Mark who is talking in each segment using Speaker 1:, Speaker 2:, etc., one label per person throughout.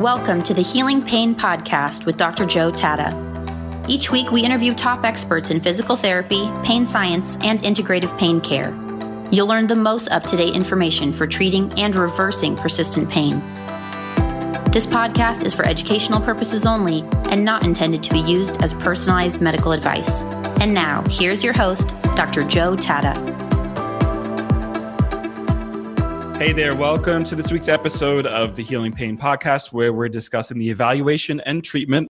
Speaker 1: Welcome to the Healing Pain Podcast with Dr. Joe Tata. Each week, we interview top experts in physical therapy, pain science, and integrative pain care. You'll learn the most up to date information for treating and reversing persistent pain. This podcast is for educational purposes only and not intended to be used as personalized medical advice. And now, here's your host, Dr. Joe Tata.
Speaker 2: Hey there, welcome to this week's episode of the Healing Pain Podcast, where we're discussing the evaluation and treatment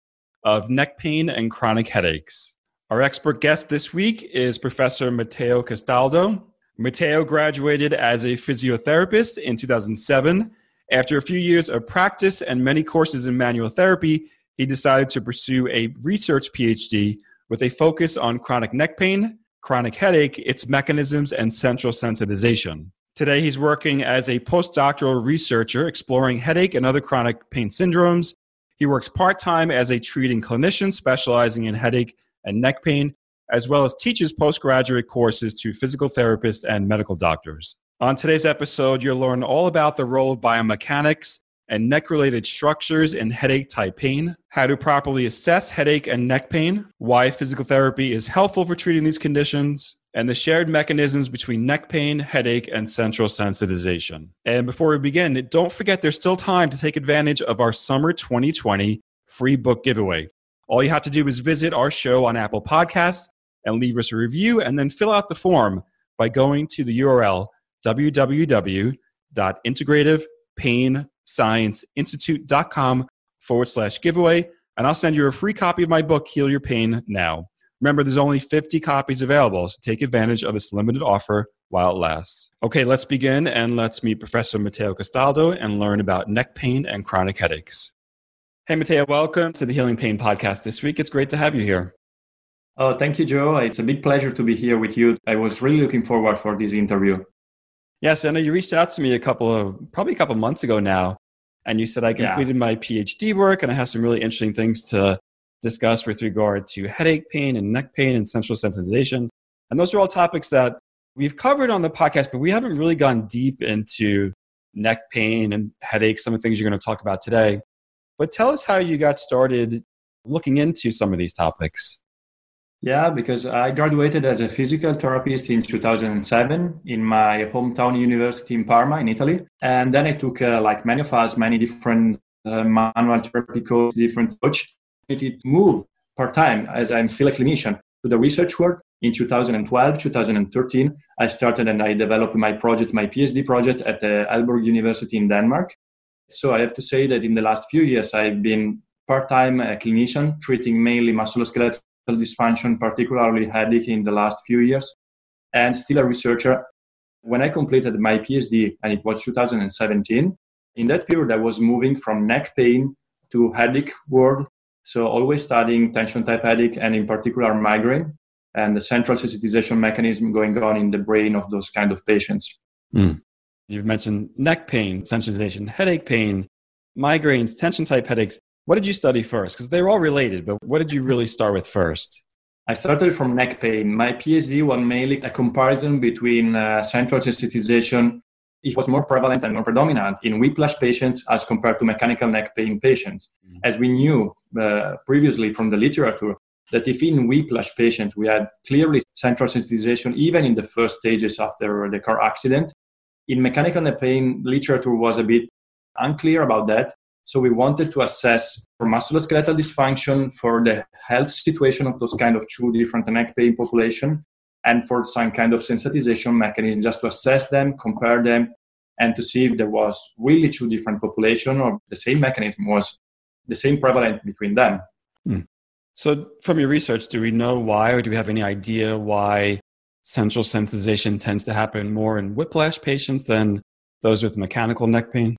Speaker 2: of neck pain and chronic headaches. Our expert guest this week is Professor Matteo Castaldo. Matteo graduated as a physiotherapist in 2007. After a few years of practice and many courses in manual therapy, he decided to pursue a research PhD with a focus on chronic neck pain, chronic headache, its mechanisms, and central sensitization. Today, he's working as a postdoctoral researcher exploring headache and other chronic pain syndromes. He works part time as a treating clinician specializing in headache and neck pain, as well as teaches postgraduate courses to physical therapists and medical doctors. On today's episode, you'll learn all about the role of biomechanics and neck related structures in headache type pain, how to properly assess headache and neck pain, why physical therapy is helpful for treating these conditions, and the shared mechanisms between neck pain, headache, and central sensitization. And before we begin, don't forget there's still time to take advantage of our summer 2020 free book giveaway. All you have to do is visit our show on Apple Podcasts and leave us a review and then fill out the form by going to the URL www.integrativePainScienceInstitute.com forward slash giveaway. And I'll send you a free copy of my book, Heal Your Pain Now. Remember, there's only 50 copies available, so take advantage of this limited offer while it lasts. Okay, let's begin and let's meet Professor Matteo Castaldo and learn about neck pain and chronic headaches. Hey, Matteo, welcome to the Healing Pain Podcast this week. It's great to have you here.
Speaker 3: Oh, thank you, Joe. It's a big pleasure to be here with you. I was really looking forward for this interview.
Speaker 2: Yes, I know you reached out to me a couple of, probably a couple months ago now, and you said I completed yeah. my PhD work and I have some really interesting things to discuss with regard to headache pain and neck pain and central sensitization. And those are all topics that we've covered on the podcast, but we haven't really gone deep into neck pain and headache, some of the things you're going to talk about today. But tell us how you got started looking into some of these topics.
Speaker 3: Yeah, because I graduated as a physical therapist in 2007 in my hometown university in Parma, in Italy. And then I took, uh, like many of us, many different uh, manual therapy courses, different coach to move part time as I'm still a clinician to the research work. In 2012, 2013, I started and I developed my project, my PhD project at the Aalborg University in Denmark. So I have to say that in the last few years, I've been part time a clinician treating mainly musculoskeletal dysfunction, particularly headache in the last few years, and still a researcher. When I completed my PhD, and it was 2017, in that period, I was moving from neck pain to headache world so always studying tension type headache and in particular migraine and the central sensitization mechanism going on in the brain of those kind of patients. Mm.
Speaker 2: You've mentioned neck pain, sensitization, headache pain, migraines, tension type headaches. What did you study first? Because they're all related, but what did you really start with first?
Speaker 3: I started from neck pain. My PhD was mainly a comparison between uh, central sensitization it was more prevalent and more predominant in whiplash patients as compared to mechanical neck pain patients. Mm-hmm. As we knew uh, previously from the literature, that if in whiplash patients we had clearly central sensitization even in the first stages after the car accident, in mechanical neck pain literature was a bit unclear about that. So we wanted to assess for musculoskeletal dysfunction, for the health situation of those kind of two different neck pain population, and for some kind of sensitization mechanism just to assess them, compare them, and to see if there was really two different population or the same mechanism was the same prevalent between them. Hmm.
Speaker 2: So, from your research, do we know why, or do we have any idea why central sensitization tends to happen more in whiplash patients than those with mechanical neck pain?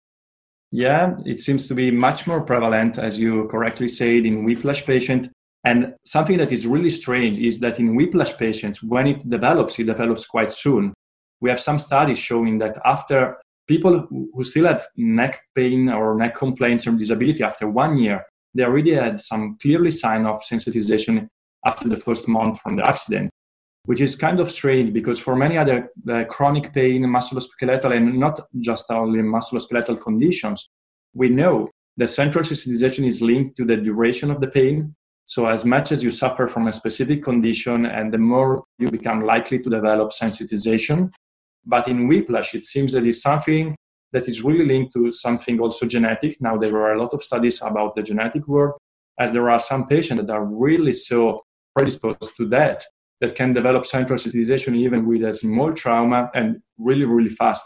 Speaker 3: Yeah, it seems to be much more prevalent, as you correctly said, in whiplash patient. And something that is really strange is that in whiplash patients, when it develops, it develops quite soon. We have some studies showing that after people who still have neck pain or neck complaints or disability after one year, they already had some clearly sign of sensitization after the first month from the accident, which is kind of strange because for many other uh, chronic pain, musculoskeletal, and not just only musculoskeletal conditions, we know the central sensitization is linked to the duration of the pain. So, as much as you suffer from a specific condition, and the more you become likely to develop sensitization. But in whiplash, it seems that it's something that is really linked to something also genetic. Now, there are a lot of studies about the genetic work, as there are some patients that are really so predisposed to that that can develop central sensitization even with a small trauma and really, really fast.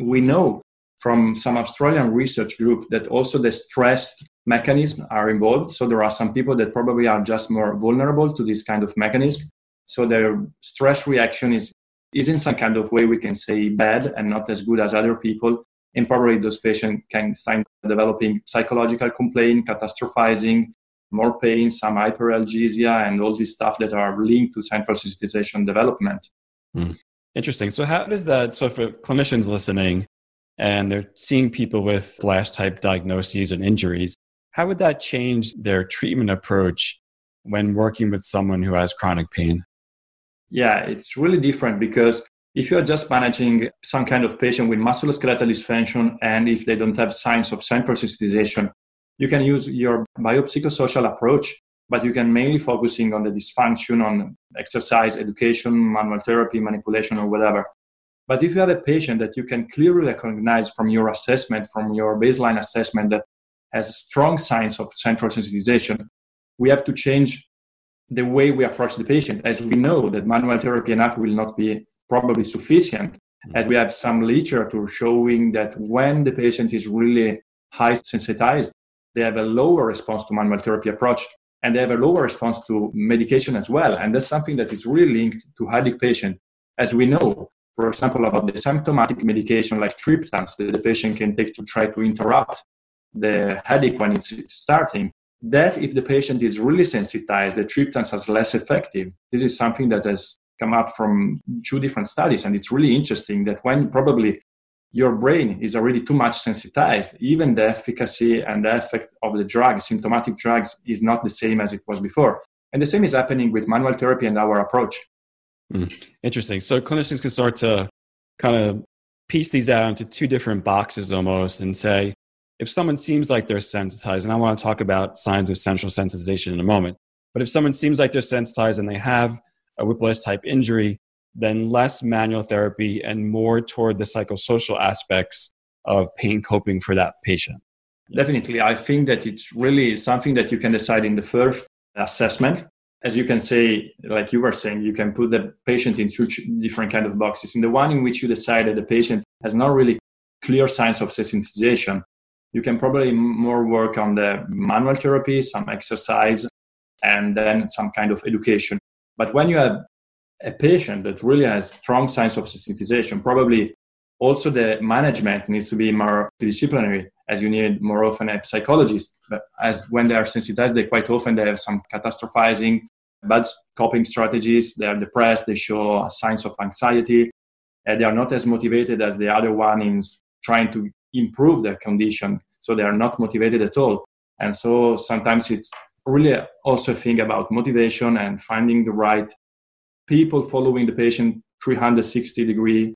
Speaker 3: We know from some Australian research group that also the stress mechanisms are involved. So there are some people that probably are just more vulnerable to this kind of mechanism. So their stress reaction is, is in some kind of way we can say bad and not as good as other people. And probably those patients can start developing psychological complaint, catastrophizing, more pain, some hyperalgesia, and all these stuff that are linked to central sensitization development.
Speaker 2: Mm. Interesting. So, how does that? So, for clinicians listening and they're seeing people with flash type diagnoses and injuries, how would that change their treatment approach when working with someone who has chronic pain?
Speaker 3: Yeah, it's really different because if you're just managing some kind of patient with musculoskeletal dysfunction and if they don't have signs of central sensitization, you can use your biopsychosocial approach, but you can mainly focusing on the dysfunction, on exercise, education, manual therapy, manipulation, or whatever. But if you have a patient that you can clearly recognize from your assessment, from your baseline assessment, that has strong signs of central sensitization, we have to change the way we approach the patient. As we know that manual therapy enough will not be probably sufficient, mm-hmm. as we have some literature showing that when the patient is really high sensitized, they have a lower response to manual therapy approach and they have a lower response to medication as well. And that's something that is really linked to headache patient. As we know, for example, about the symptomatic medication like triptans that the patient can take to try to interrupt the headache when it's, starting, that if the patient is really sensitized, the triptans are less effective. This is something that has come up from two different studies. And it's really interesting that when probably your brain is already too much sensitized, even the efficacy and the effect of the drug, symptomatic drugs, is not the same as it was before. And the same is happening with manual therapy and our approach.
Speaker 2: Mm, interesting. So clinicians can start to kind of piece these out into two different boxes almost and say, if someone seems like they're sensitized, and I want to talk about signs of central sensitization in a moment, but if someone seems like they're sensitized and they have a whiplash type injury, then less manual therapy and more toward the psychosocial aspects of pain coping for that patient?
Speaker 3: Definitely. I think that it's really something that you can decide in the first assessment. As you can say, like you were saying, you can put the patient in two different kind of boxes. In the one in which you decide that the patient has not really clear signs of sensitization, you can probably more work on the manual therapy, some exercise, and then some kind of education. But when you have a patient that really has strong signs of sensitization, probably also the management needs to be more disciplinary as you need more often a psychologist. But as when they are sensitized, they quite often they have some catastrophizing, bad coping strategies. They are depressed. They show signs of anxiety. And they are not as motivated as the other one in trying to improve their condition. So they are not motivated at all. And so sometimes it's really also a thing about motivation and finding the right people following the patient 360 degree.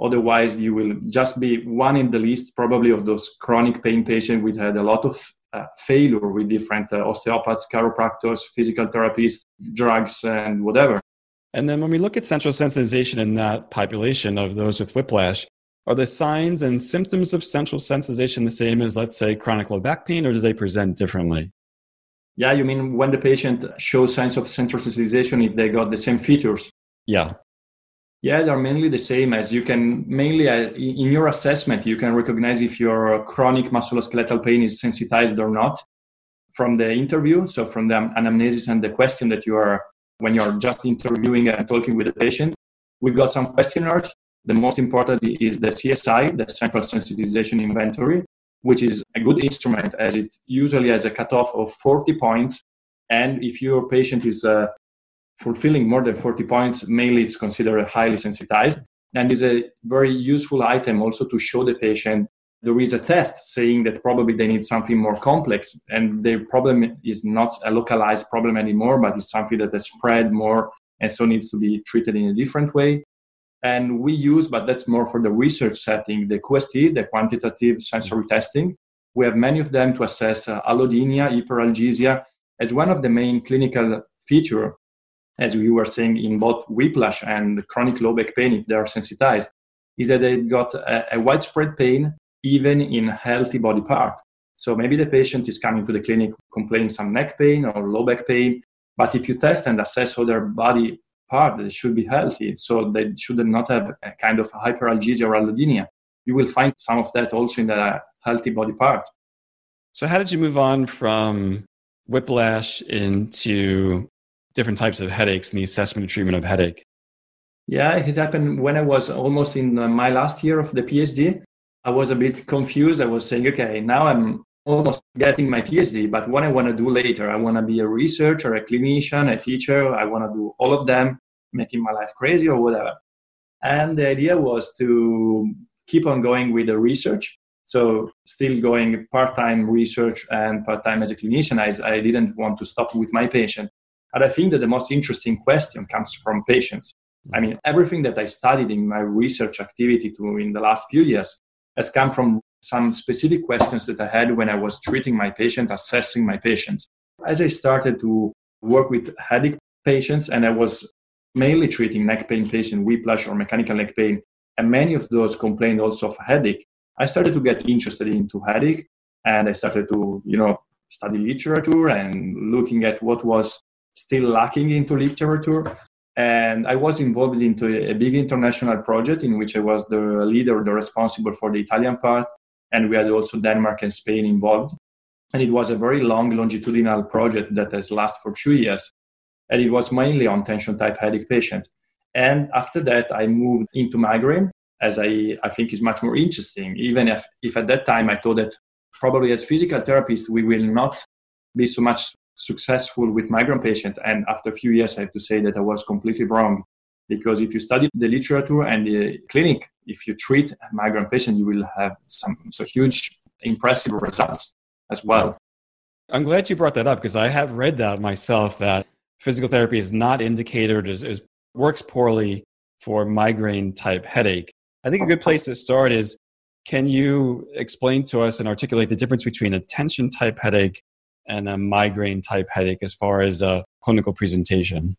Speaker 3: Otherwise, you will just be one in the list probably of those chronic pain patients. We had a lot of uh, failure with different uh, osteopaths, chiropractors, physical therapists, drugs, and whatever.
Speaker 2: And then when we look at central sensitization in that population of those with whiplash, are the signs and symptoms of central sensitization the same as, let's say, chronic low back pain, or do they present differently?
Speaker 3: Yeah, you mean when the patient shows signs of central sensitization if they got the same features?
Speaker 2: Yeah.
Speaker 3: Yeah, they're mainly the same as you can mainly uh, in your assessment, you can recognize if your chronic musculoskeletal pain is sensitized or not from the interview. So from the anamnesis and the question that you are, when you're just interviewing and talking with the patient, we got some questionnaires. The most important is the CSI, the Central Sensitization Inventory which is a good instrument as it usually has a cutoff of 40 points. And if your patient is uh, fulfilling more than 40 points, mainly it's considered highly sensitized. And is a very useful item also to show the patient there is a test saying that probably they need something more complex and their problem is not a localized problem anymore, but it's something that has spread more and so needs to be treated in a different way. And we use, but that's more for the research setting, the QST, the quantitative sensory testing, We have many of them to assess uh, allodynia, hyperalgesia, as one of the main clinical feature, as we were saying in both whiplash and chronic low back pain, if they are sensitized, is that they got a, a widespread pain even in healthy body part. So maybe the patient is coming to the clinic complaining some neck pain or low back pain, but if you test and assess other body part, they should be healthy. So they should not have a kind of hyperalgesia or allodynia. You will find some of that also in the healthy body part.
Speaker 2: So how did you move on from whiplash into different types of headaches and the assessment and treatment of headache?
Speaker 3: Yeah, it happened when I was almost in uh, my last year of the PhD. I was a bit confused. I was saying, okay, now I'm almost getting my PhD, but what I want to do later, I want to be a researcher, a clinician, a teacher. I want to do all of them, making my life crazy or whatever. And the idea was to keep on going with the research. So still going part-time research and part-time as a clinician. I, I didn't want to stop with my patient. And I think that the most interesting question comes from patients. I mean, everything that I studied in my research activity to in the last few years has come from some specific questions that I had when I was treating my patient, assessing my patients. As I started to work with headache patients, and I was mainly treating neck pain patients, whiplash or mechanical neck pain, and many of those complained also of headache, I started to get interested into headache, and I started to, you know, study literature and looking at what was still lacking into literature. And I was involved into a big international project in which I was the leader, the responsible for the Italian part, and we had also Denmark and Spain involved. And it was a very long longitudinal project that has lasted for two years, and it was mainly on tension type headache patient. And after that, I moved into migraine, as I, I think is much more interesting, even if, if at that time I thought that probably as physical therapists, we will not be so much successful with migraine patients. And after a few years, I have to say that I was completely wrong. Because if you study the literature and the clinic, if you treat a migraine patient, you will have some so huge, impressive results as well.
Speaker 2: I'm glad you brought that up because I have read that myself that physical therapy is not indicated as works poorly for migraine type headache. I think a good place to start is can you explain to us and articulate the difference between a tension type headache and a migraine type headache as far as a clinical presentation?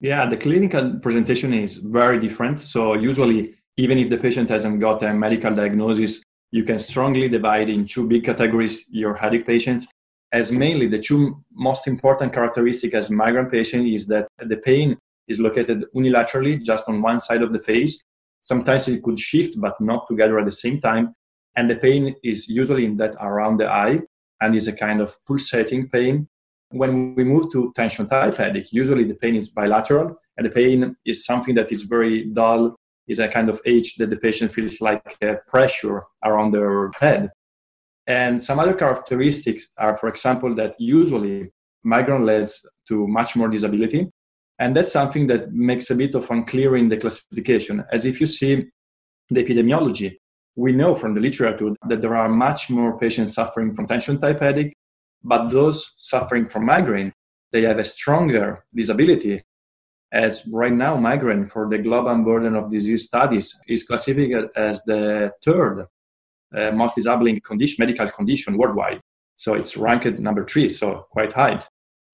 Speaker 3: Yeah, the clinical presentation is very different. So, usually, even if the patient hasn't got a medical diagnosis, you can strongly divide in two big categories your headache patients. As mainly the two most important characteristic as migraine patient is that the pain is located unilaterally just on one side of the face. Sometimes it could shift, but not together at the same time. And the pain is usually in that around the eye and is a kind of pulsating pain. When we move to tension type headache, usually the pain is bilateral, and the pain is something that is very dull, is a kind of age that the patient feels like pressure around their head. And some other characteristics are, for example, that usually migraine leads to much more disability. And that's something that makes a bit of unclear in the classification. As if you see the epidemiology, we know from the literature that there are much more patients suffering from tension type headache, but those suffering from migraine, they have a stronger disability. As right now, migraine for the global burden of disease studies is classified as the third uh, most disabling condition, medical condition worldwide. So it's ranked number three, so quite high.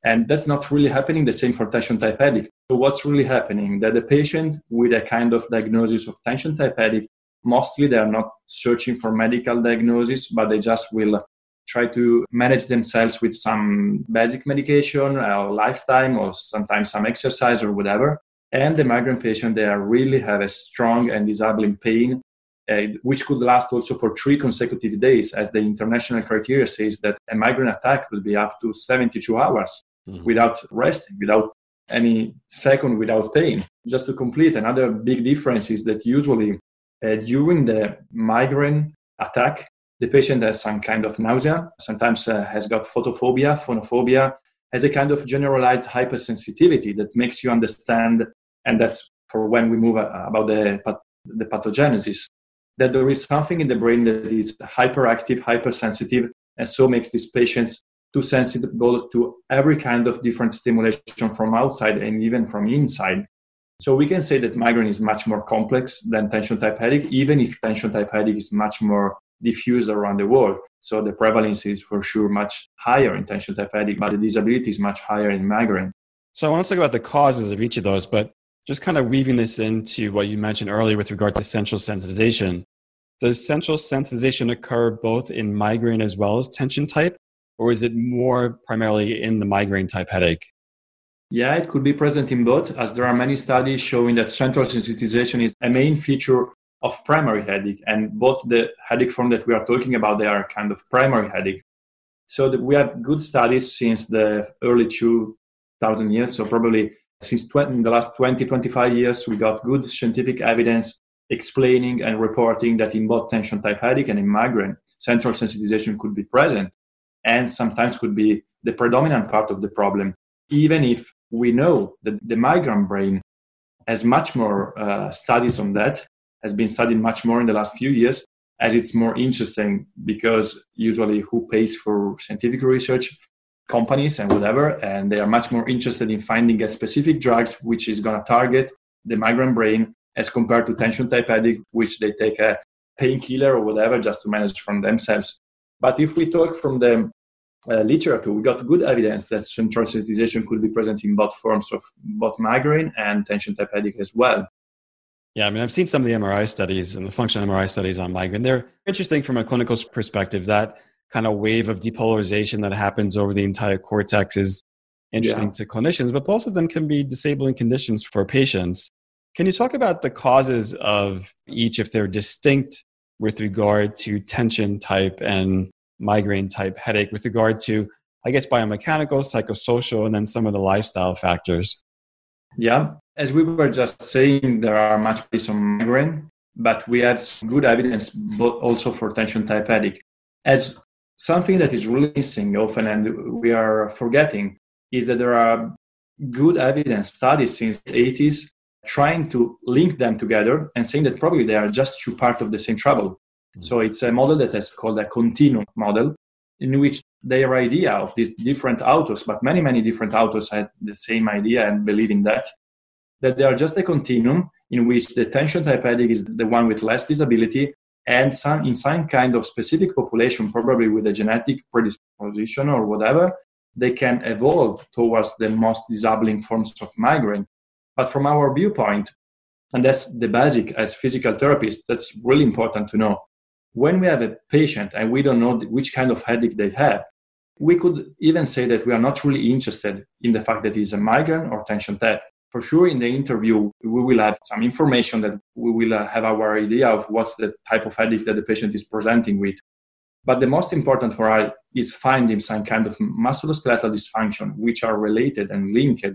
Speaker 3: And that's not really happening the same for tension type headache. So what's really happening? That the patient with a kind of diagnosis of tension type headache mostly they are not searching for medical diagnosis, but they just will try to manage themselves with some basic medication or lifestyle or sometimes some exercise or whatever. And the migraine patient, they are really have a strong and disabling pain, uh, which could last also for three consecutive days, as the international criteria says that a migraine attack will be up to 72 hours mm-hmm. without resting, without any second without pain. Just to complete, another big difference is that usually uh, during the migraine attack, the patient has some kind of nausea, sometimes uh, has got photophobia, phonophobia, has a kind of generalized hypersensitivity that makes you understand, and that's for when we move uh, about the, the pathogenesis, that there is something in the brain that is hyperactive, hypersensitive, and so makes these patients too sensitive to every kind of different stimulation from outside and even from inside. So we can say that migraine is much more complex than tension type headache, even if tension type headache is much more diffused around the world. So the prevalence is for sure much higher in tension type headache, but the disability is much higher in migraine.
Speaker 2: So I want to talk about the causes of each of those, but just kind of weaving this into what you mentioned earlier with regard to central sensitization. Does central sensitization occur both in migraine as well as tension type, or is it more primarily in the migraine type headache?
Speaker 3: Yeah, it could be present in both, as there are many studies showing that central sensitization is a main feature of primary headache, and both the headache form that we are talking about, they are kind of primary headache. So we have good studies since the early 2000 years, so probably since 20, in the last 20, 25 years, we got good scientific evidence explaining and reporting that in both tension type headache and in migraine, central sensitization could be present and sometimes could be the predominant part of the problem, even if we know that the migraine brain has much more uh, studies on that, has been studied much more in the last few years, as it's more interesting because usually who pays for scientific research companies and whatever, and they are much more interested in finding a specific drugs which is going to target the migraine brain as compared to tension type headache, which they take a painkiller or whatever just to manage from themselves. But if we talk from the uh, literature, we got good evidence that central sensitization could be present in both forms of both migraine and tension type headache as well.
Speaker 2: Yeah, I mean, I've seen some of the MRI studies and the functional MRI studies on migraine. They're interesting from a clinical perspective. That kind of wave of depolarization that happens over the entire cortex is interesting yeah. to clinicians, but both of them can be disabling conditions for patients. Can you talk about the causes of each if they're distinct with regard to tension type and migraine type headache, with regard to, I guess, biomechanical, psychosocial, and then some of the lifestyle factors?
Speaker 3: Yeah, as we were just saying, there are much based on migraine, but we have good evidence also for tension type headache. As something that is really missing often and we are forgetting is that there are good evidence studies since the 80s trying to link them together and saying that probably they are just two parts of the same trouble. Mm-hmm. So it's a model that is called a continuum model, in which their idea of these different autos, but many, many different autos had the same idea and believe in that, that they are just a continuum in which the tension type headache is the one with less disability and some in some kind of specific population, probably with a genetic predisposition or whatever, they can evolve towards the most disabling forms of migraine. But from our viewpoint, and that's the basic as physical therapists, that's really important to know. When we have a patient and we don't know which kind of headache they have, we could even say that we are not really interested in the fact that it's a migraine or tension type for sure in the interview we will have some information that we will uh, have our idea of what's the type of headache that the patient is presenting with. But the most important for us is finding some kind of musculoskeletal dysfunction which are related and linked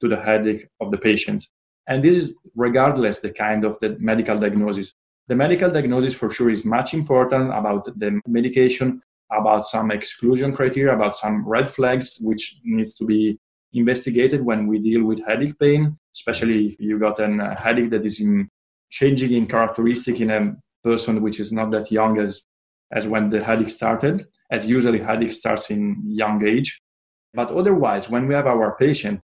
Speaker 3: to the headache of the patient. And this is regardless the kind of the medical diagnosis. The medical diagnosis for sure is much important about the medication about some exclusion criteria about some red flags which needs to be investigated when we deal with headache pain, especially if you got a uh, headache that is in changing in characteristic in a person which is not that young as, as when the headache started, as usually headache starts in young age. But otherwise, when we have our patient,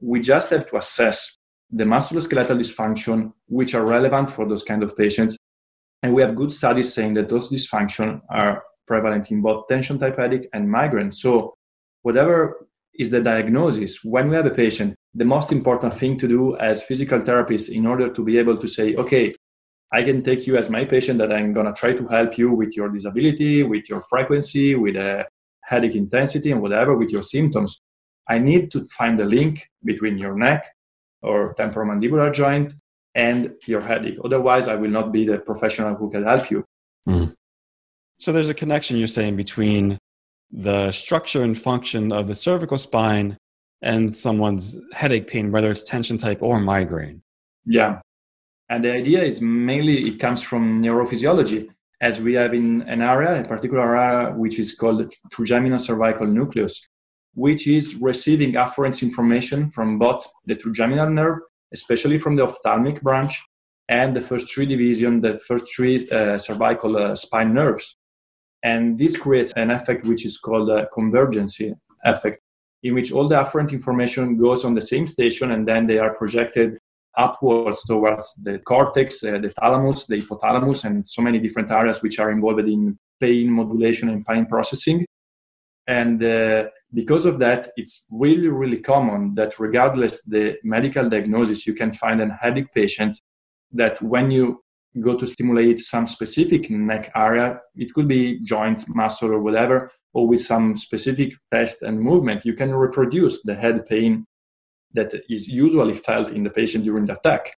Speaker 3: we just have to assess the musculoskeletal dysfunction which are relevant for those kind of patients. And we have good studies saying that those dysfunction are prevalent in both tension type headache and migraine. So whatever is the diagnosis. When we have a patient, the most important thing to do as physical therapists in order to be able to say, okay, I can take you as my patient that I'm going to try to help you with your disability, with your frequency, with a headache intensity and whatever, with your symptoms. I need to find the link between your neck or temporomandibular joint and your headache. Otherwise, I will not be the professional who can help you. Mm.
Speaker 2: So there's a connection you're saying between the structure and function of the cervical spine and someone's headache pain, whether it's tension type or migraine.
Speaker 3: Yeah. And the idea is mainly it comes from neurophysiology, as we have in an area, a particular area, which is called trigeminal cervical nucleus, which is receiving afferent information from both the trigeminal nerve, especially from the ophthalmic branch, and the first three division, the first three uh, cervical uh, spine nerves. And this creates an effect which is called a convergency effect, in which all the afferent information goes on the same station and then they are projected upwards towards the cortex, uh, the thalamus, the hypothalamus, and so many different areas which are involved in pain modulation and pain processing. And uh, because of that, it's really, really common that regardless the medical diagnosis, you can find an headache patient that when you go to stimulate some specific neck area, it could be joint, muscle, or whatever, or with some specific test and movement, you can reproduce the head pain that is usually felt in the patient during the attack.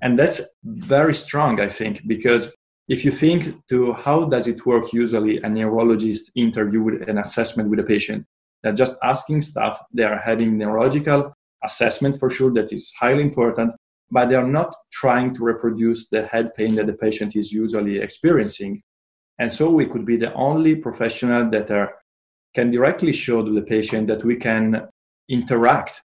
Speaker 3: And that's very strong, I think, because if you think to how does it work usually a neurologist interview with an assessment with a patient, they're just asking stuff, they are having neurological assessment for sure that is highly important, but they are not trying to reproduce the head pain that the patient is usually experiencing. And so we could be the only professional that are, can directly show to the patient that we can interact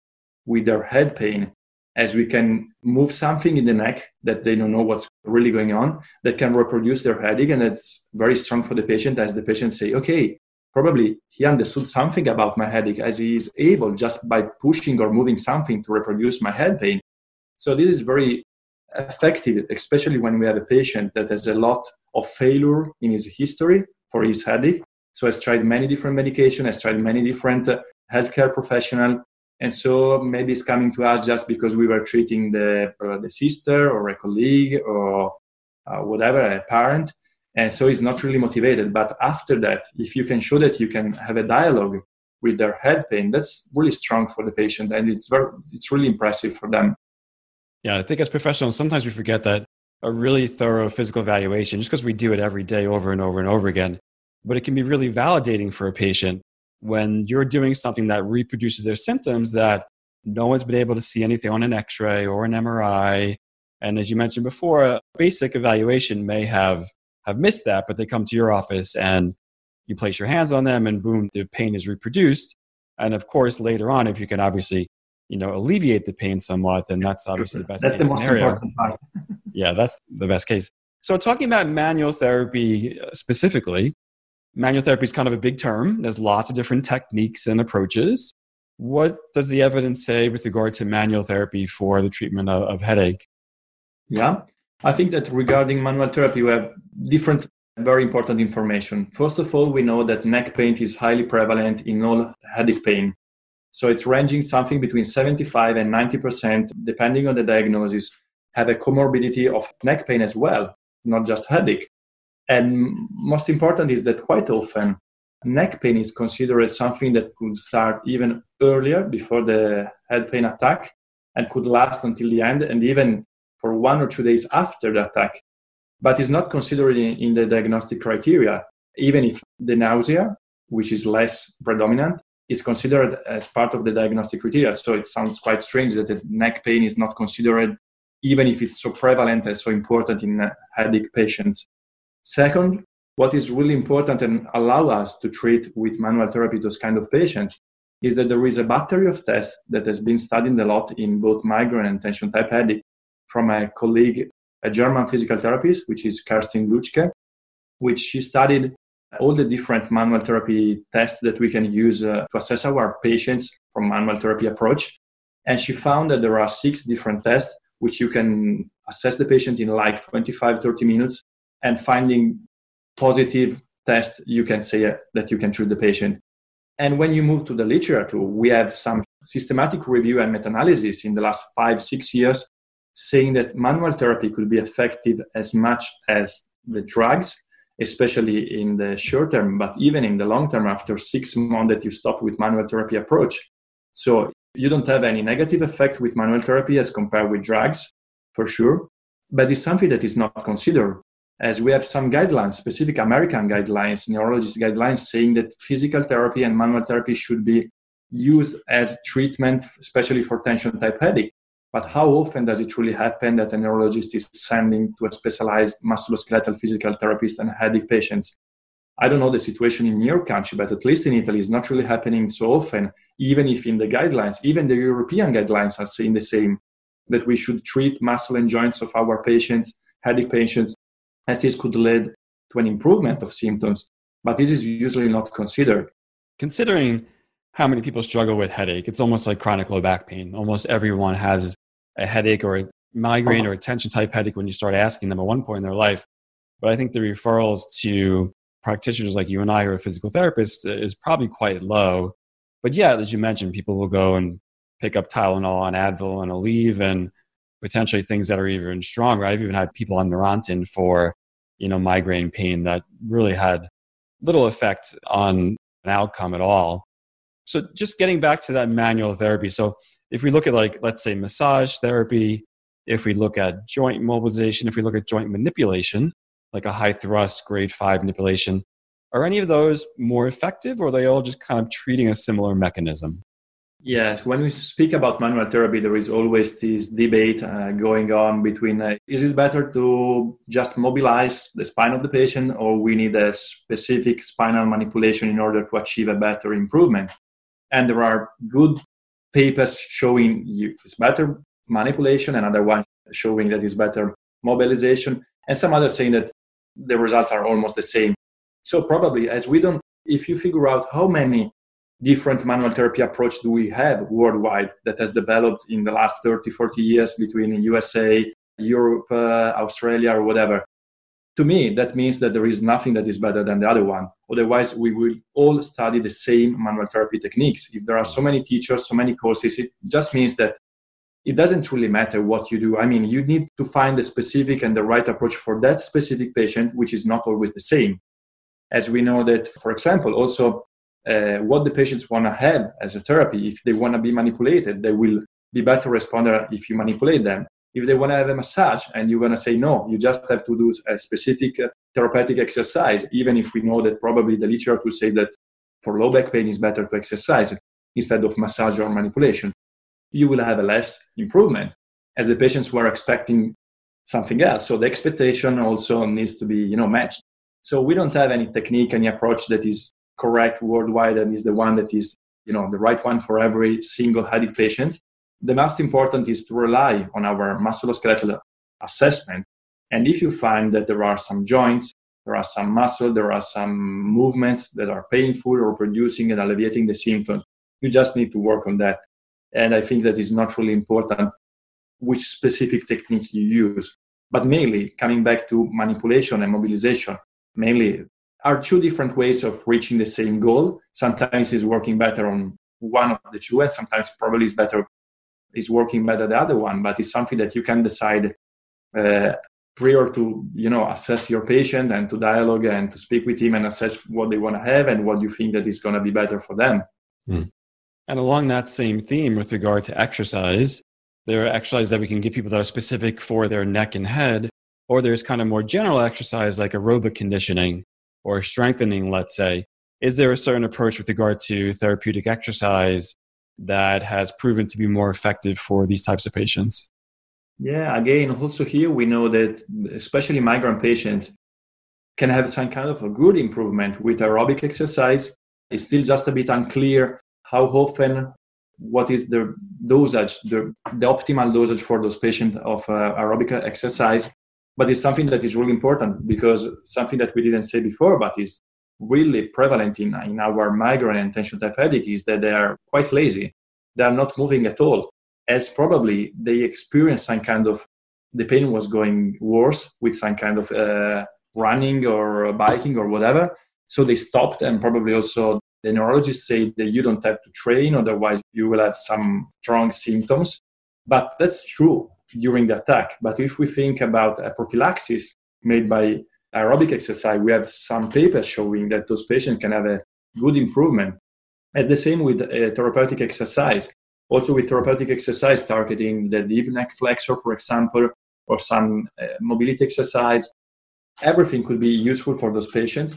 Speaker 3: with their head pain as we can move something in the neck that they don't know what's really going on that can reproduce their headache and it's very strong for the patient as the patient say okay probably he understood something about my headache as he is able just by pushing or moving something to reproduce my head pain so this is very effective especially when we have a patient that has a lot of failure in his history for his headache. So has tried many different medication has tried many different uh, healthcare professional. And so maybe it's coming to us just because we were treating the uh, the sister or a colleague or uh, whatever a parent. And so it's not really motivated. But after that if you can show that you can have a dialogue with their head pain that's really strong for the patient. And it's very it's really impressive for them
Speaker 2: yeah i think as professionals sometimes we forget that a really thorough physical evaluation just because we do it every day over and over and over again but it can be really validating for a patient when you're doing something that reproduces their symptoms that no one's been able to see anything on an x-ray or an mri and as you mentioned before a basic evaluation may have have missed that but they come to your office and you place your hands on them and boom the pain is reproduced. And of course later on if you can obviously you know alleviate the pain somewhat then that's obviously the best
Speaker 3: that's
Speaker 2: case
Speaker 3: the
Speaker 2: scenario yeah that's the best case so talking about manual therapy uh, specifically Manual therapy is kind of a big term. There's lots of different techniques and approaches. What does the evidence say with regard to manual therapy for the treatment of, of headache?
Speaker 3: Yeah, I think that regarding manual therapy, we have different very important information. First of all, we know that neck pain is highly prevalent in all headache pain. So it's ranging something between 75 and 90%, depending on the diagnosis, have a comorbidity of neck pain as well, not just headache. And most important is that quite often neck pain is considered something that could start even earlier before the head pain attack and could last until the end and even for one or two days after the attack, but is not considered in, in the diagnostic criteria, even if the nausea, which is less predominant, is considered as part of the diagnostic criteria. So it sounds quite strange that the neck pain is not considered, even if it's so prevalent and so important in uh, headache patients. Second, what is really important and allow us to treat with manual therapy those kind of patients is that there is a battery of tests that has been studied a lot in both migraine and tension type headache from a colleague, a German physical therapist, which is Kerstin Lüdtke, which she studied all the different manual therapy tests that we can use uh, to assess our patients from manual therapy approach. And she found that there are six different tests which you can assess the patient in like 25, 30 minutes and finding positive test, you can say that you can treat the patient. And when you move to the literature, we have some systematic review and meta-analysis in the last five, six years saying that manual therapy could be effective as much as the drugs, especially in the short term, but even in the long term after six months that you stop with manual therapy approach. So you don't have any negative effect with manual therapy as compared with drugs, for sure. But it's something that is not considered as we have some guidelines, specific American guidelines, neurologist guidelines saying that physical therapy and manual therapy should be used as treatment, especially for tension type headache. But how often does it really happen that a neurologist is sending to a specialized musculoskeletal physical therapist and headache patients? I don't know the situation in your country, but at least in Italy, it's not really happening so often, even if in the guidelines, even the European guidelines are saying the same, that we should treat muscle and joints of our patients, headache patients, as this could lead to an improvement of symptoms, but this is usually not considered.
Speaker 2: Considering how many people struggle with headache, it's almost like chronic low back pain. Almost everyone has a headache or a migraine oh. or attention type headache when you start asking them at one point in their life. But I think the referrals to practitioners like you and I who are physical therapists uh, is probably quite low. But yeah, as you mentioned, people will go and pick up Tylenol and Advil and Aleve and potentially things that are even stronger. I've even had people on Neurontin for, you know, migraine pain that really had little effect on an outcome at all. So just getting back to that manual therapy. So if we look at like, let's say massage therapy, if we look at joint mobilization, if we look at joint manipulation, like a high thrust grade five manipulation, are any of those more effective or are they all just kind of treating a similar mechanism?
Speaker 3: Yes, when we speak about manual therapy, there is always this debate uh, going on between uh, is it better to just mobilize the spine of the patient or we need a specific spinal manipulation in order to achieve a better improvement? And there are good papers showing you it's better manipulation, another one showing that it's better mobilization, and some others saying that the results are almost the same. So probably as we don't, if you figure out how many different manual therapy approach do we have worldwide that has developed in the last 30 40 years between usa europe uh, australia or whatever to me that means that there is nothing that is better than the other one otherwise we will all study the same manual therapy techniques if there are so many teachers so many courses it just means that it doesn't really matter what you do i mean you need to find the specific and the right approach for that specific patient which is not always the same as we know that for example also uh, what the patients want to have as a therapy. If they want to be manipulated, they will be better responder if you manipulate them. If they want to have a massage and you're going to say no, you just have to do a specific uh, therapeutic exercise, even if we know that probably the literature will say that for low back pain is better to exercise instead of massage or manipulation. You will have a less improvement as the patients were expecting something else. So the expectation also needs to be, you know, matched. So we don't have any technique, any approach that is correct worldwide and is the one that is you know the right one for every single headache patient the most important is to rely on our musculoskeletal assessment. And if you find that there are some joints there are some muscle there are some movements that are painful or producing and alleviating the symptoms you just need to work on that. And i think that is not really important which specific technique you use but mainly coming back to manipulation and mobilization. Mainly are two different ways of reaching the same goal. Sometimes it's working better on one of the two, and sometimes probably it's better is working better the other one. But it's something that you can decide uh, prior to you know assess your patient and to dialogue and to speak with him and assess what they want to have and what you think that is going to be better for them.
Speaker 2: Hmm. And along that same theme, with regard to exercise, there are exercises that we can give people that are specific for their neck and head, or there's kind of more general exercise like aerobic conditioning or strengthening, let's say, is there a certain approach with regard to therapeutic exercise that has proven to be more effective for these types of patients?
Speaker 3: Yeah, again, also here we know that especially migraine patients can have some kind of a good improvement with aerobic exercise. It's still just a bit unclear how often, what is the dosage, the, the optimal dosage for those patients of uh, aerobic exercise but it's something that is really important because something that we didn't say before but is really prevalent in, in our migraine and tension type headache is that they are quite lazy. They are not moving at all. As probably they experience some kind of the pain was going worse with some kind of uh, running or biking or whatever. So they stopped and probably also the neurologist say that you don't have to train otherwise you will have some strong symptoms. But that's true during the attack. But if we think about a prophylaxis made by aerobic exercise, we have some papers showing that those patients can have a good improvement. As the same with therapeutic exercise. Also with therapeutic exercise targeting the deep neck flexor, for example, or some uh, mobility exercise, everything could be useful for those patients.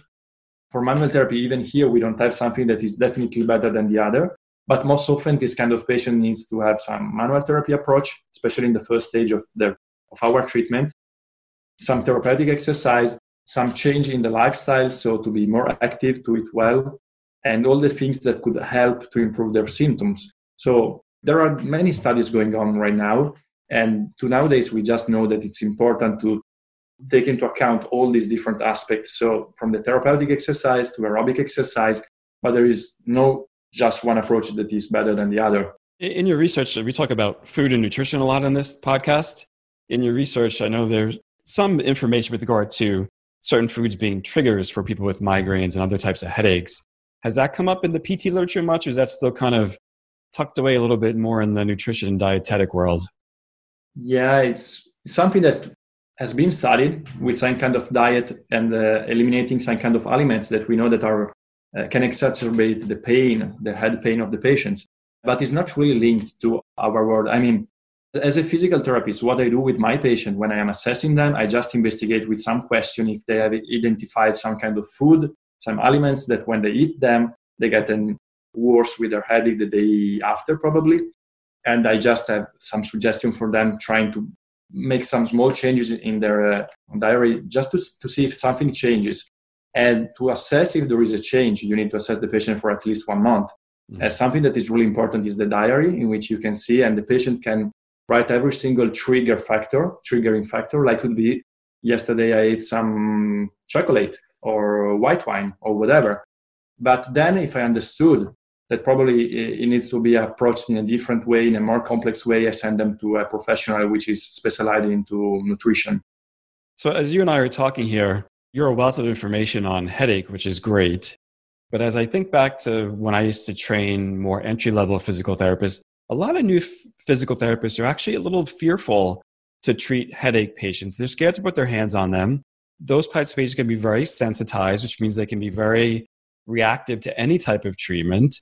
Speaker 3: For manual therapy, even here, we don't have something that is definitely better than the other. But most often, this kind of patient needs to have some manual therapy approach, especially in the first stage of, the, of our treatment, some therapeutic exercise, some change in the lifestyle, so to be more active, to eat well, and all the things that could help to improve their symptoms. So there are many studies going on right now, and to nowadays we just know that it's important to take into account all these different aspects. So from the therapeutic exercise to aerobic exercise, but there is no just one approach that is better than the other.
Speaker 2: In your research, we talk about food and nutrition a lot on this podcast. in your research, I know there's some information with regard to certain foods being triggers for people with migraines and other types of headaches. Has that come up in the PT literature much, or is that still kind of tucked away a little bit more in the nutrition and dietetic world?
Speaker 3: Yeah, it's something that has been studied with some kind of diet and uh, eliminating some kind of aliments that we know that are uh, can exacerbate the pain, the head pain of the patients, but it's not really linked to our world. I mean, as a physical therapist, what I do with my patient when I am assessing them, I just investigate with some question if they have identified some kind of food, some aliments that when they eat them, they get an worse with their headache the day after, probably. And I just have some suggestion for them trying to make some small changes in their uh, diary just to, to see if something changes. And to assess if there is a change, you need to assess the patient for at least one month. Mm-hmm. Uh, something that is really important is the diary in which you can see and the patient can write every single trigger factor, triggering factor, like would be yesterday I ate some chocolate or white wine or whatever. But then if I understood that probably it needs to be approached in a different way, in a more complex way, I send them to a professional which is specialized into nutrition.
Speaker 2: So as you and I are talking here, you're a wealth of information on headache, which is great. But as I think back to when I used to train more entry level physical therapists, a lot of new f- physical therapists are actually a little fearful to treat headache patients. They're scared to put their hands on them. Those types of patients can be very sensitized, which means they can be very reactive to any type of treatment.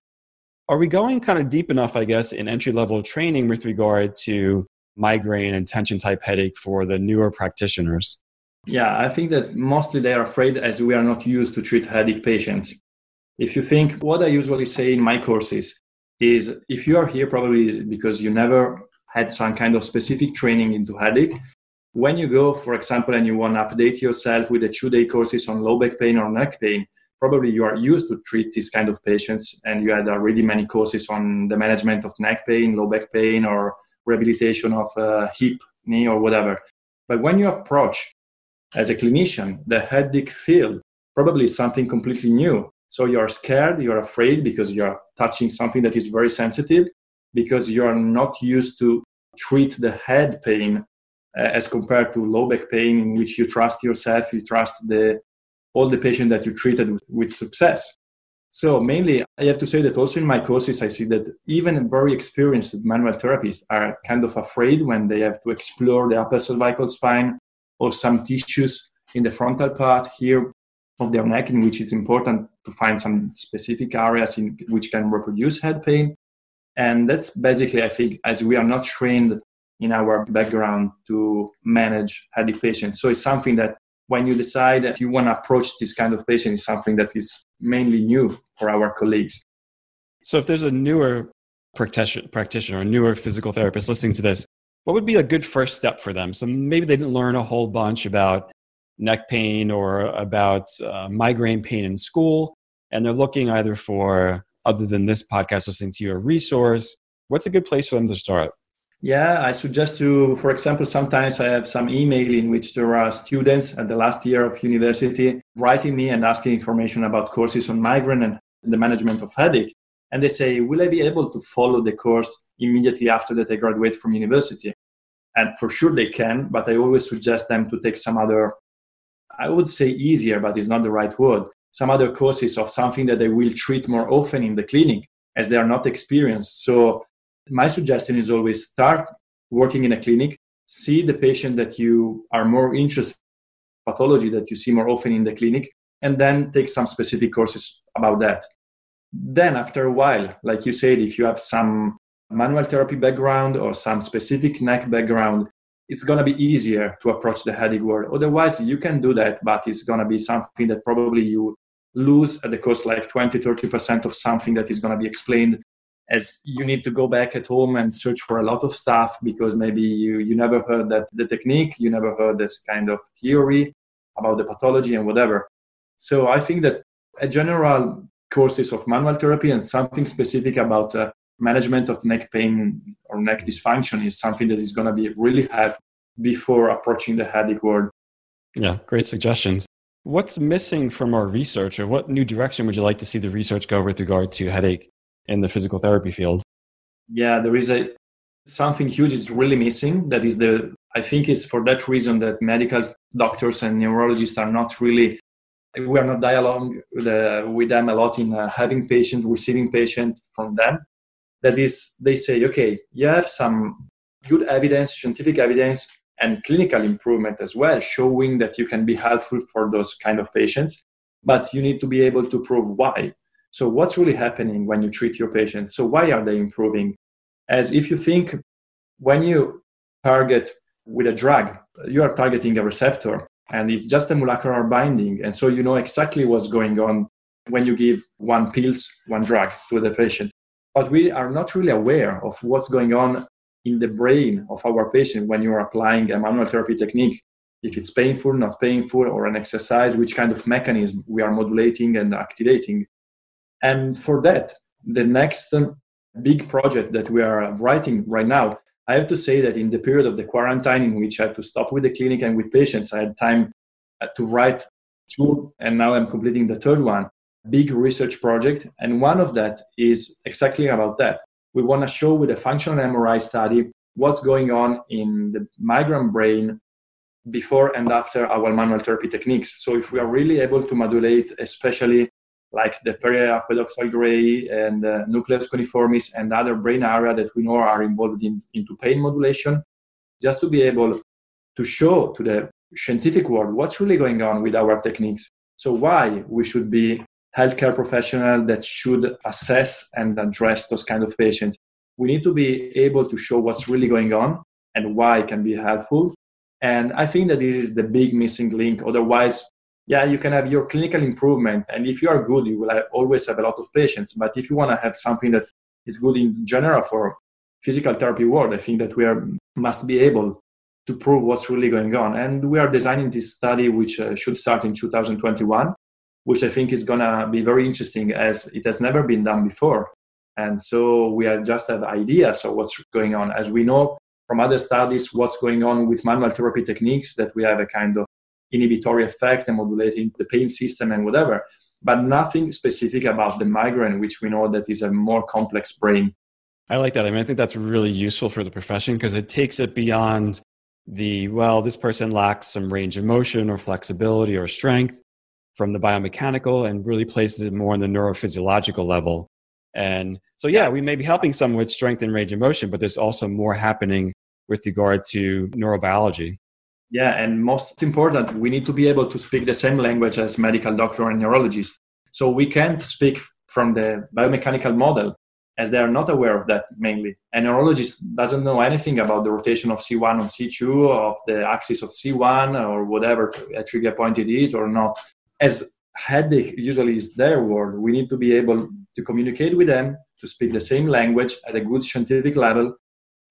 Speaker 2: Are we going kind of deep enough, I guess, in entry level training with regard to migraine and tension type headache for the newer practitioners?
Speaker 3: Yeah, I think that mostly they are afraid as we are not used to treat headache patients. If you think what I usually say in my courses is if you are here probably is because you never had some kind of specific training into headache when you go for example and you want to update yourself with a two day courses on low back pain or neck pain probably you are used to treat this kind of patients and you had already many courses on the management of neck pain low back pain or rehabilitation of uh, hip knee or whatever. But when you approach as a clinician the headache field probably something completely new so you're scared, you're afraid because you're touching something that is very sensitive, because you're not used to treat the head pain uh, as compared to low back pain, in which you trust yourself, you trust the all the patient that you treated with, with success. So mainly, I have to say that also in my courses, I see that even very experienced manual therapists are kind of afraid when they have to explore the upper cervical spine or some tissues in the frontal part here of their neck in which it's important to find some specific areas in which can reproduce head pain. And that's basically, I think, as we are not trained in our background to manage headache patients. So it's something that when you decide that you want to approach this kind of patient is something that is mainly new for our colleagues.
Speaker 2: So if there's a newer practitioner, a newer physical therapist listening to this, what would be a good first step for them? So maybe they didn't learn a whole bunch about neck pain or about uh, migraine pain in school, and they're looking either for, other than this podcast, listening to you, a resource, what's a good place for them to start?
Speaker 3: Yeah, I suggest to, for example, sometimes I have some email in which there are students at the last year of university writing me and asking information about courses on migraine and the management of headache. And they say, Will I be able to follow the course immediately after that I graduate from university? And for sure they can, but I always suggest them to take some other I would say easier, but it's not the right word. Some other courses of something that they will treat more often in the clinic as they are not experienced. So my suggestion is always start working in a clinic, see the patient that you are more interested in, pathology that you see more often in the clinic, and then take some specific courses about that. Then after a while, like you said, if you have some manual therapy background or some specific neck background, it's going to be easier to approach the headache world. Otherwise, you can do that, but it's going to be something that probably you lose at the cost like 20, 30% of something that is going to be explained as you need to go back at home and search for a lot of stuff because maybe you, you never heard that the technique, you never heard this kind of theory about the pathology and whatever. So I think that a general courses of manual therapy and something specific about uh, management of neck pain or neck dysfunction is something that is going to be really hard before approaching the headache world.
Speaker 2: Yeah, great suggestions. What's missing from our research, or what new direction would you like to see the research go with regard to headache in the physical therapy field?
Speaker 3: Yeah, there is a something huge is really missing. That is the I think it's for that reason that medical doctors and neurologists are not really we are not dialogue with, uh, with them a lot in uh, having patients, receiving patients from them. That is, they say, okay, you have some good evidence, scientific evidence, and clinical improvement as well, showing that you can be helpful for those kind of patients. But you need to be able to prove why. So, what's really happening when you treat your patients? So, why are they improving? As if you think when you target with a drug, you are targeting a receptor and it's just a molecular binding. And so you know exactly what's going on when you give one pills, one drug to the patient. But we are not really aware of what's going on in the brain of our patient when you are applying a manual therapy technique. If it's painful, not painful, or an exercise, which kind of mechanism we are modulating and activating. And for that, the next big project that we are writing right now I have to say that in the period of the quarantine in which I had to stop with the clinic and with patients, I had time uh, to write two, and now I'm completing the third one, big research project. And one of that is exactly about that. We want to show with a functional MRI study what's going on in the migraine brain before and after our manual therapy techniques. So if we are really able to modulate, especially like the periaqueductal gray and uh, nucleus cuneiformis and other brain area that we know are involved in, into pain modulation, just to be able to show to the scientific world what's really going on with our techniques. So why we should be healthcare professional that should assess and address those kind of patients. We need to be able to show what's really going on and why it can be helpful. And I think that this is the big missing link. Otherwise, yeah, you can have your clinical improvement. And if you are good, you will have, always have a lot of patients. But if you want to have something that is good in general for physical therapy world, I think that we are, must be able to prove what's really going on. And we are designing this study, which uh, should start in 2021, which I think is to be very interesting as it has never been done before. And so we are just have ideas of what's going on. As we know from other studies, what's going on with manual therapy techniques, that we have a kind of inhibitory effect and modulating the pain system and whatever, but nothing specific about the migraine, which we know that is a more complex brain.
Speaker 2: I like that. I mean, I think that's really useful for the profession because it takes it beyond the, well, this person lacks some range of motion or flexibility or strength from the biomechanical and really places it more on the neurophysiological level. And so, yeah, we may be helping someone with strength and range of motion, but there's also more happening with regard to neurobiology.
Speaker 3: Yeah, and most important, we need to be able to speak the same language as medical doctor and neurologist. So we can't speak from the biomechanical model as they are not aware of that mainly. A neurologist doesn't know anything about the rotation of C1 or C2, of the axis of C1 or whatever a trigger point it is or not. As headache usually is their word, we need to be able to communicate with them, to speak the same language at a good scientific level,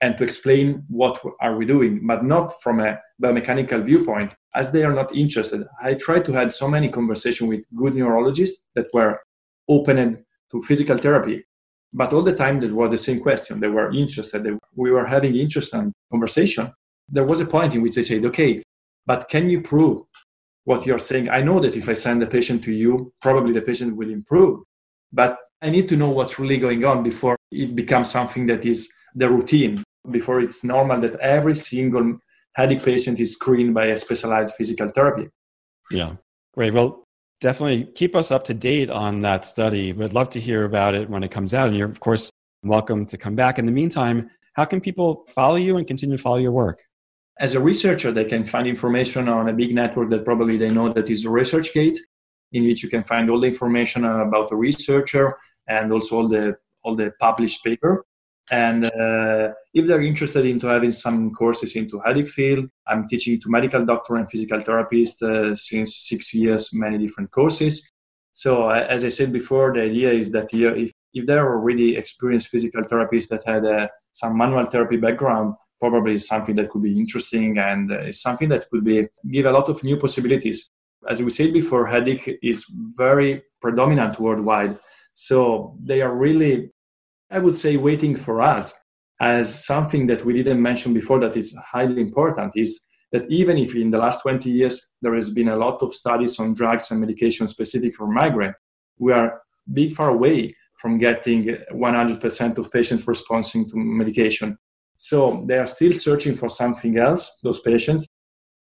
Speaker 3: and to explain what are we doing, but not from a biomechanical viewpoint, as they are not interested. I tried to have so many conversations with good neurologists that were open to physical therapy, but all the time there was the same question. They were interested. They, we were having interesting conversation. There was a point in which they said, "Okay, but can you prove what you're saying? I know that if I send the patient to you, probably the patient will improve, but I need to know what's really going on before it becomes something that is the routine before it's normal that every single headache patient is screened by a specialized physical therapy.
Speaker 2: Yeah, great. Well, definitely keep us up to date on that study. We'd love to hear about it when it comes out. And you're, of course, welcome to come back. In the meantime, how can people follow you and continue to follow your work?
Speaker 3: As a researcher, they can find information on a big network that probably they know that is ResearchGate, in which you can find all the information about the researcher and also all the all the published paper. And uh, if they're interested into having some courses into headache field, I'm teaching to medical doctor and physical therapist uh, since six years, many different courses. So uh, as I said before, the idea is that if, if there are already experienced physical therapists that had uh, some manual therapy background, probably something that could be interesting and uh, is something that could be give a lot of new possibilities. As we said before, headache is very predominant worldwide. So they are really I would say waiting for us as something that we didn't mention before that is highly important is that even if in the last 20 years there has been a lot of studies on drugs and medication specific for migraine, we are big far away from getting 100% of patients responding to medication. So they are still searching for something else, those patients,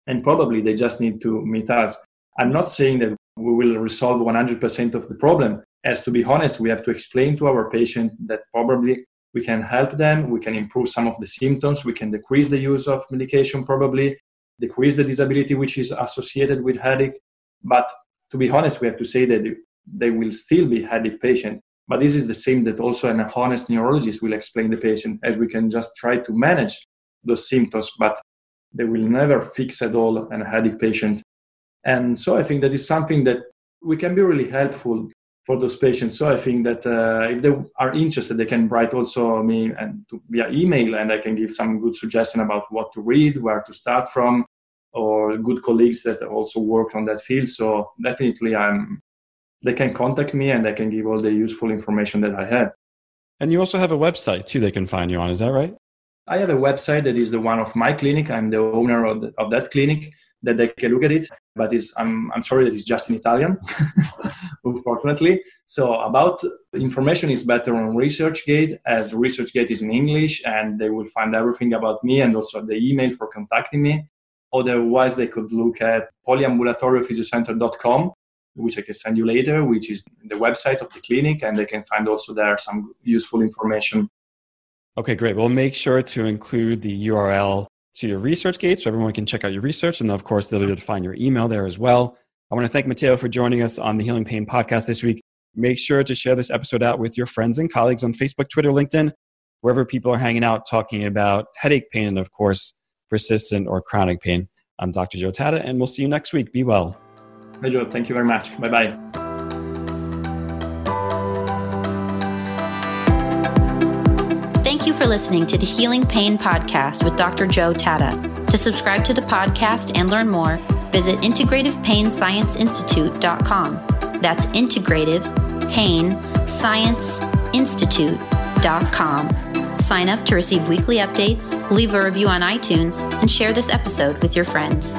Speaker 3: and probably they just need to meet us. I'm not saying that we will resolve 100% of the problem. As to be honest, we have to explain to our patient that probably we can help them, we can improve some of the symptoms, we can decrease the use of medication, probably decrease the disability which is associated with headache. But to be honest, we have to say that they will still be headache patient. But this is the same that also an honest neurologist will explain the patient, as we can just try to manage those symptoms, but they will never fix at all an headache patient. And so I think that is something that we can be really helpful for those patients. So I think that uh, if they are interested, they can write also me and to, via email, and I can give some good suggestion about what to read, where to start from, or good colleagues that also work on that field. So definitely, I'm. They can contact me, and I can give all the useful information that I have.
Speaker 2: And you also have a website too. They can find you on. Is that right?
Speaker 3: I have a website that is the one of my clinic. I'm the owner of, the, of that clinic that they can look at it, but it's, I'm, I'm sorry that it's just in Italian, unfortunately. So about information is better on ResearchGate as ResearchGate is in English and they will find everything about me and also the email for contacting me. Otherwise, they could look at polyambulatoriophysiocenter.com, which I can send you later, which is the website of the clinic, and they can find also there some useful information.
Speaker 2: Okay, great. We'll make sure to include the URL to your ResearchGate so everyone can check out your research. And of course, they'll be able to find your email there as well. I want to thank Matteo for joining us on the Healing Pain podcast this week. Make sure to share this episode out with your friends and colleagues on Facebook, Twitter, LinkedIn, wherever people are hanging out talking about headache pain and, of course, persistent or chronic pain. I'm Dr. Joe Tata, and we'll see you next week. Be well.
Speaker 3: Joe. Thank you very much. Bye bye.
Speaker 1: Thank you for listening to the Healing Pain Podcast with Dr. Joe Tata. To subscribe to the podcast and learn more, visit integrativepainscienceinstitute.com. That's integrative pain science institute.com. Sign up to receive weekly updates, leave a review on iTunes, and share this episode with your friends.